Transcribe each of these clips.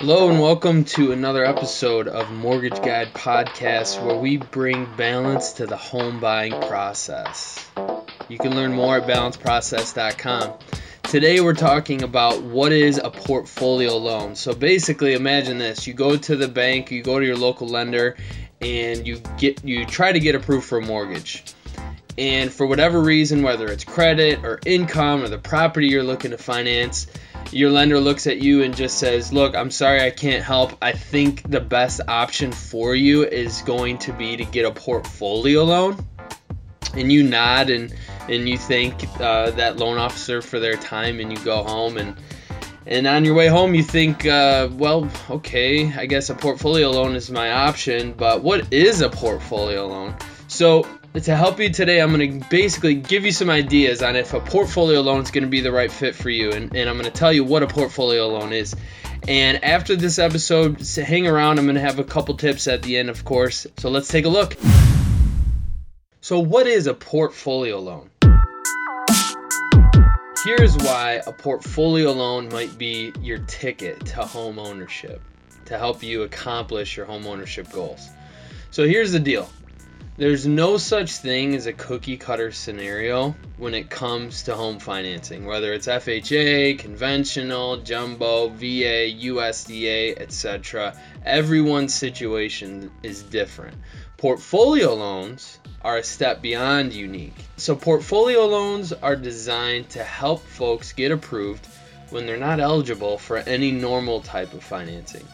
Hello and welcome to another episode of Mortgage Guide Podcast where we bring balance to the home buying process. You can learn more at balanceprocess.com. Today we're talking about what is a portfolio loan. So basically imagine this, you go to the bank, you go to your local lender and you get you try to get approved for a mortgage. And for whatever reason, whether it's credit or income or the property you're looking to finance, your lender looks at you and just says, Look, I'm sorry I can't help. I think the best option for you is going to be to get a portfolio loan. And you nod and, and you thank uh, that loan officer for their time and you go home and and on your way home you think uh, well okay i guess a portfolio loan is my option but what is a portfolio loan so to help you today, I'm going to basically give you some ideas on if a portfolio loan is going to be the right fit for you. And, and I'm going to tell you what a portfolio loan is. And after this episode, hang around. I'm going to have a couple tips at the end, of course. So let's take a look. So, what is a portfolio loan? Here's why a portfolio loan might be your ticket to home ownership to help you accomplish your home ownership goals. So, here's the deal there's no such thing as a cookie cutter scenario when it comes to home financing, whether it's FHA, conventional, jumbo, VA, USDA, etc. Everyone's situation is different. Portfolio loans are a step beyond unique. So, portfolio loans are designed to help folks get approved when they're not eligible for any normal type of financing.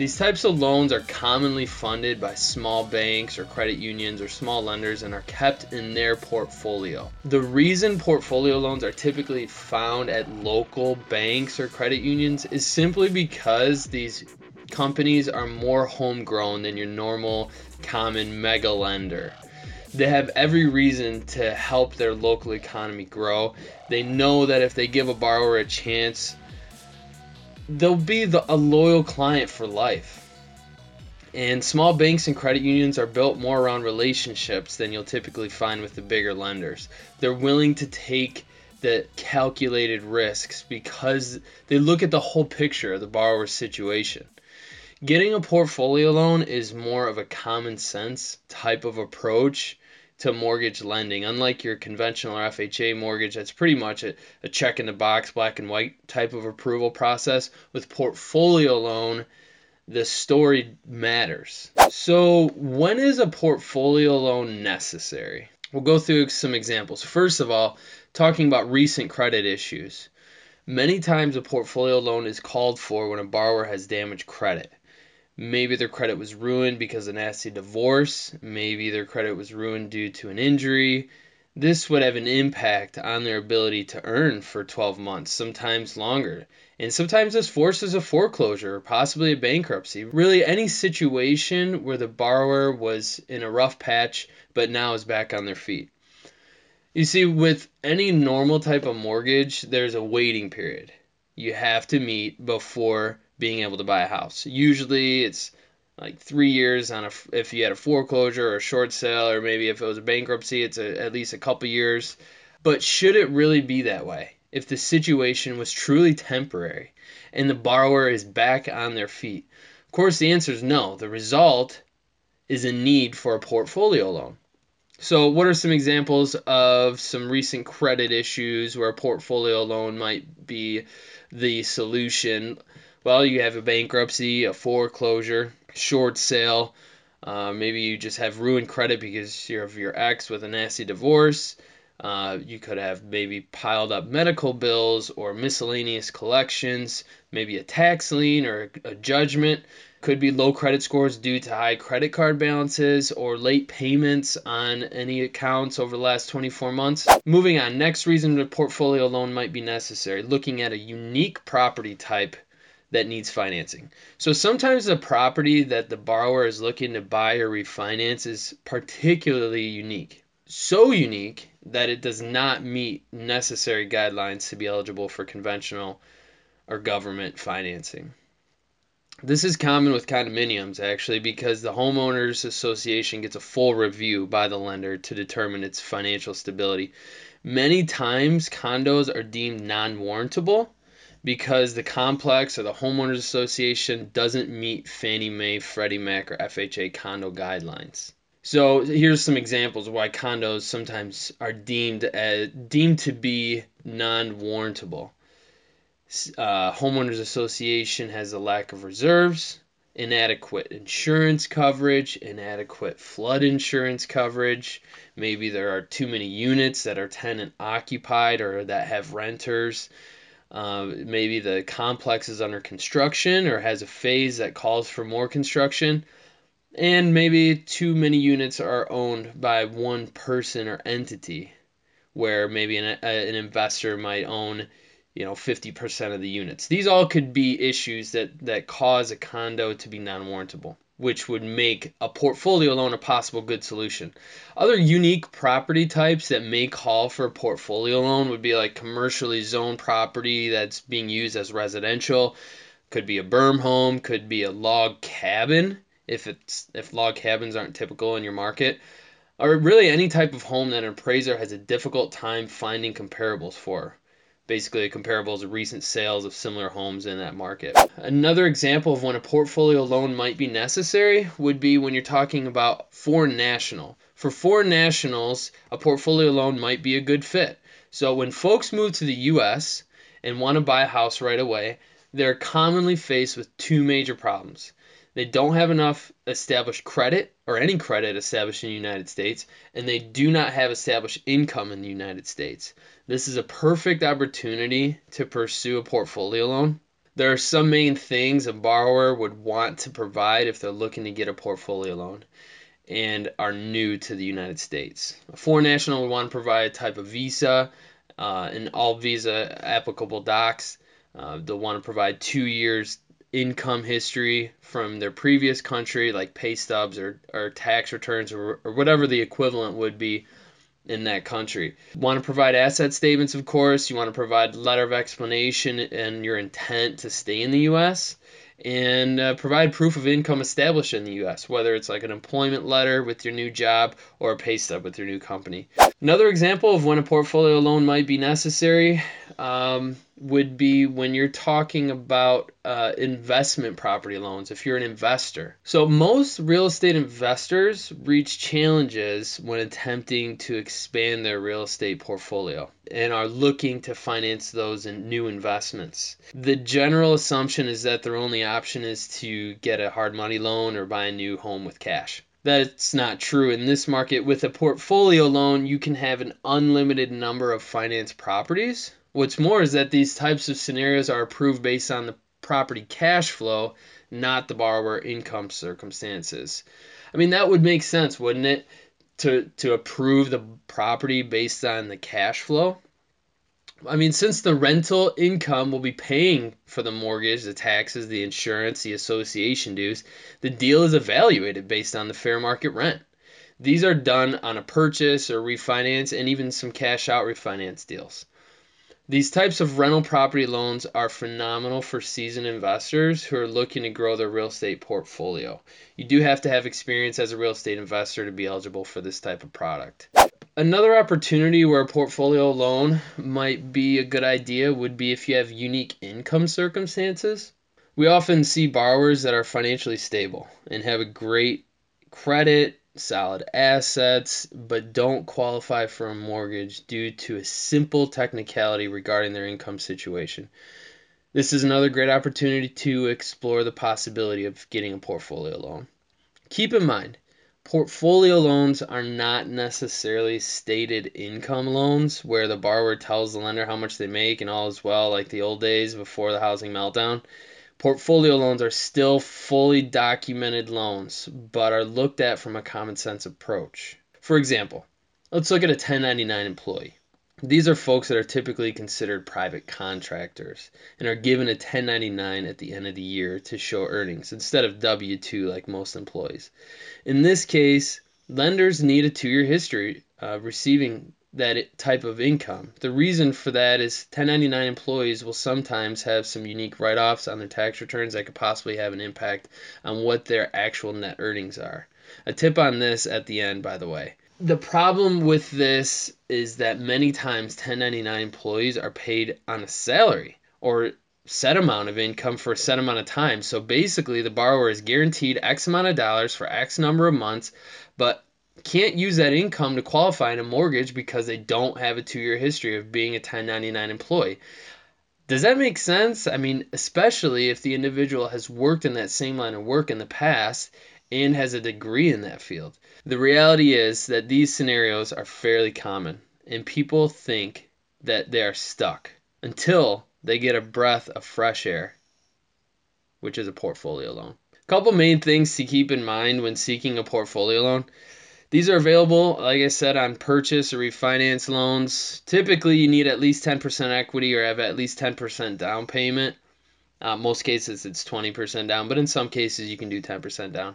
These types of loans are commonly funded by small banks or credit unions or small lenders and are kept in their portfolio. The reason portfolio loans are typically found at local banks or credit unions is simply because these companies are more homegrown than your normal common mega lender. They have every reason to help their local economy grow. They know that if they give a borrower a chance they'll be the, a loyal client for life. And small banks and credit unions are built more around relationships than you'll typically find with the bigger lenders. They're willing to take the calculated risks because they look at the whole picture of the borrower's situation. Getting a portfolio loan is more of a common sense type of approach to mortgage lending. Unlike your conventional or FHA mortgage, that's pretty much a, a check in the box, black and white type of approval process. With portfolio loan, the story matters. So, when is a portfolio loan necessary? We'll go through some examples. First of all, talking about recent credit issues. Many times a portfolio loan is called for when a borrower has damaged credit. Maybe their credit was ruined because of a nasty divorce. Maybe their credit was ruined due to an injury. This would have an impact on their ability to earn for 12 months, sometimes longer. And sometimes this forces a foreclosure or possibly a bankruptcy. Really, any situation where the borrower was in a rough patch but now is back on their feet. You see, with any normal type of mortgage, there's a waiting period you have to meet before being able to buy a house. Usually it's like three years on a if you had a foreclosure or a short sale or maybe if it was a bankruptcy it's a, at least a couple years. But should it really be that way? If the situation was truly temporary and the borrower is back on their feet? Of course the answer is no. The result is a need for a portfolio loan. So what are some examples of some recent credit issues where a portfolio loan might be the solution well, you have a bankruptcy, a foreclosure, short sale. Uh, maybe you just have ruined credit because you're of your ex with a nasty divorce. Uh, you could have maybe piled up medical bills or miscellaneous collections, maybe a tax lien or a, judgment. Could be low credit scores due to high credit card balances or late payments on any accounts over the last 24 months. Moving on, next reason a portfolio loan might be necessary looking at a unique property type that needs financing. So sometimes the property that the borrower is looking to buy or refinance is particularly unique. So unique that it does not meet necessary guidelines to be eligible for conventional or government financing. This is common with condominiums actually because the homeowners association gets a full review by the lender to determine its financial stability. Many times condos are deemed non-warrantable because the complex or the homeowners association doesn't meet Fannie Mae, Freddie Mac, or FHA condo guidelines. So here's some examples why condos sometimes are deemed as, deemed to be non-warrantable. Uh, homeowners association has a lack of reserves, inadequate insurance coverage, inadequate flood insurance coverage. Maybe there are too many units that are tenant occupied or that have renters. Uh, maybe the complex is under construction or has a phase that calls for more construction. And maybe too many units are owned by one person or entity where maybe an, an investor might own you know 50% of the units. These all could be issues that that cause a condo to be non-warrantable which would make a portfolio loan a possible good solution. Other unique property types that may call for a portfolio loan would be like commercially zoned property that's being used as residential. Could be a berm home could be a log cabin if it's if log cabins aren't typical in your market, or really any type of home that an appraiser has a difficult time finding comparables for. Basically, comparable to recent sales of similar homes in that market. Another example of when a portfolio loan might be necessary would be when you're talking about foreign national. For foreign nationals, a portfolio loan might be a good fit. So when folks move to the US and want to buy a house right away, they're commonly faced with two major problems. They don't have enough established credit or any credit established in the United States, and they do not have established income in the United States. This is a perfect opportunity to pursue a portfolio loan. There are some main things a borrower would want to provide if they're looking to get a portfolio loan and are new to the United States. A foreign national would want to provide a type of visa uh, and all visa applicable docs. Uh, they'll want to provide two years income history from their previous country, like pay stubs or, or tax returns or, or whatever the equivalent would be in that country. You Want to provide asset statements, of course. You want to provide letter of explanation and your intent to stay in the U.S. and uh, provide proof of income established in the U.S., whether it's like an employment letter with your new job or a pay stub with your new company. Another example of when a portfolio loan might be necessary um, would be when you're talking about uh, investment property loans, if you're an investor. So, most real estate investors reach challenges when attempting to expand their real estate portfolio and are looking to finance those in new investments. The general assumption is that their only option is to get a hard money loan or buy a new home with cash. That's not true in this market. With a portfolio loan, you can have an unlimited number of finance properties What's more is that these types of scenarios are approved based on the property cash flow, not the borrower income circumstances. I mean, that would make sense, wouldn't it? To, to approve the property based on the cash flow. I mean, since the rental income will be paying for the mortgage, the taxes, the insurance, the association dues, the deal is evaluated based on the fair market rent. These are done on a purchase or refinance and even some cash out refinance deals. These types of rental property loans are phenomenal for seasoned investors who are looking to grow their real estate portfolio. You do have to have experience as a real estate investor to be eligible for this type of product. Another opportunity where a portfolio loan might be a good idea would be if you have unique income circumstances. We often see borrowers that are financially stable and have a great credit solid assets, but don't qualify for a mortgage due to a simple technicality regarding their income situation. This is another great opportunity to explore the possibility of getting a portfolio loan. Keep in mind, portfolio loans are not necessarily stated income loans where the borrower tells the lender how much they make and all is well, like the old days before the housing meltdown. Portfolio loans are still fully documented loans, but are looked at from a common sense approach. For example, let's look at a 1099 employee. These are folks that are typically considered private contractors and are given a 1099 at the end of the year to show earnings instead of W 2 like most employees. In this case, lenders need a two year history of receiving that type of income. The reason for that is 1099 employees will sometimes have some unique write offs on their tax returns that could possibly have an impact on what their actual net earnings are. A tip on this at the end, by the way. The problem with this is that many times 1099 employees are paid on a salary or set amount of income for a set amount of time. So basically, the borrower is guaranteed X amount of dollars for X number of months, but can't use that income to qualify in a mortgage because they don't have a two year history of being a 1099 employee. Does that make sense? I mean, especially if the individual has worked in that same line of work in the past and has a degree in that field. The reality is that these scenarios are fairly common, and people think that they are stuck until they get a breath of fresh air, which is a portfolio loan. A couple main things to keep in mind when seeking a portfolio loan. These are available, like I said, on purchase or refinance loans. Typically, you need at least 10% equity or have at least 10% down payment. Uh, most cases, it's 20% down, but in some cases, you can do 10% down.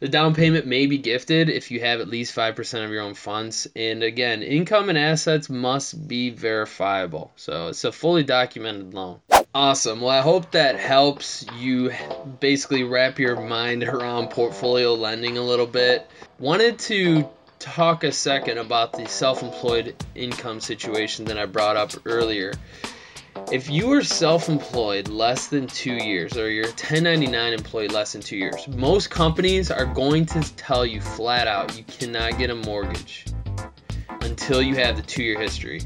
The down payment may be gifted if you have at least 5% of your own funds. And again, income and assets must be verifiable. So it's a fully documented loan. Awesome. Well, I hope that helps you basically wrap your mind around portfolio lending a little bit. Wanted to talk a second about the self employed income situation that I brought up earlier. If you are self employed less than two years, or you're a 1099 employee less than two years, most companies are going to tell you flat out you cannot get a mortgage until you have the two year history.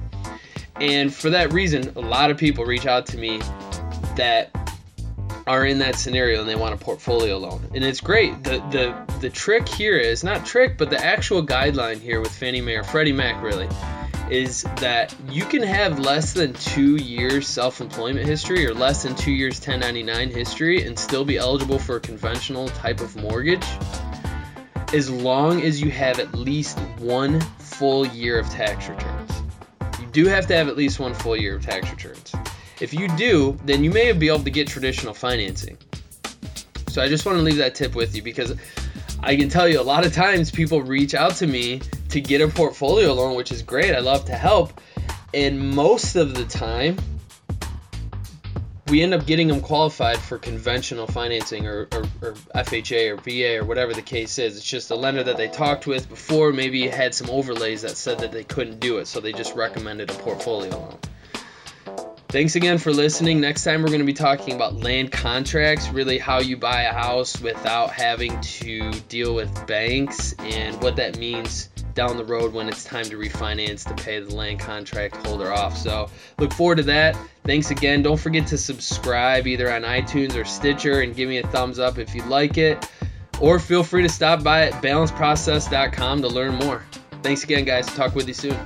And for that reason, a lot of people reach out to me that are in that scenario and they want a portfolio loan. And it's great. The the the trick here is not trick, but the actual guideline here with Fannie Mae or Freddie Mac really is that you can have less than two years self-employment history or less than two years 1099 history and still be eligible for a conventional type of mortgage as long as you have at least one full year of tax returns. You do have to have at least one full year of tax returns. If you do, then you may be able to get traditional financing. So I just want to leave that tip with you because I can tell you a lot of times people reach out to me to get a portfolio loan, which is great. I love to help. And most of the time, we end up getting them qualified for conventional financing or, or, or, FHA or VA or whatever the case is. It's just a lender that they talked with before maybe had some overlays that said that they couldn't do it, so they just recommended a portfolio loan. Thanks again for listening. Next time, we're going to be talking about land contracts, really how you buy a house without having to deal with banks and what that means down the road when it's time to refinance to pay the land contract holder off. So, look forward to that. Thanks again. Don't forget to subscribe either on iTunes or Stitcher and give me a thumbs up if you like it. Or feel free to stop by at balanceprocess.com to learn more. Thanks again, guys. Talk with you soon.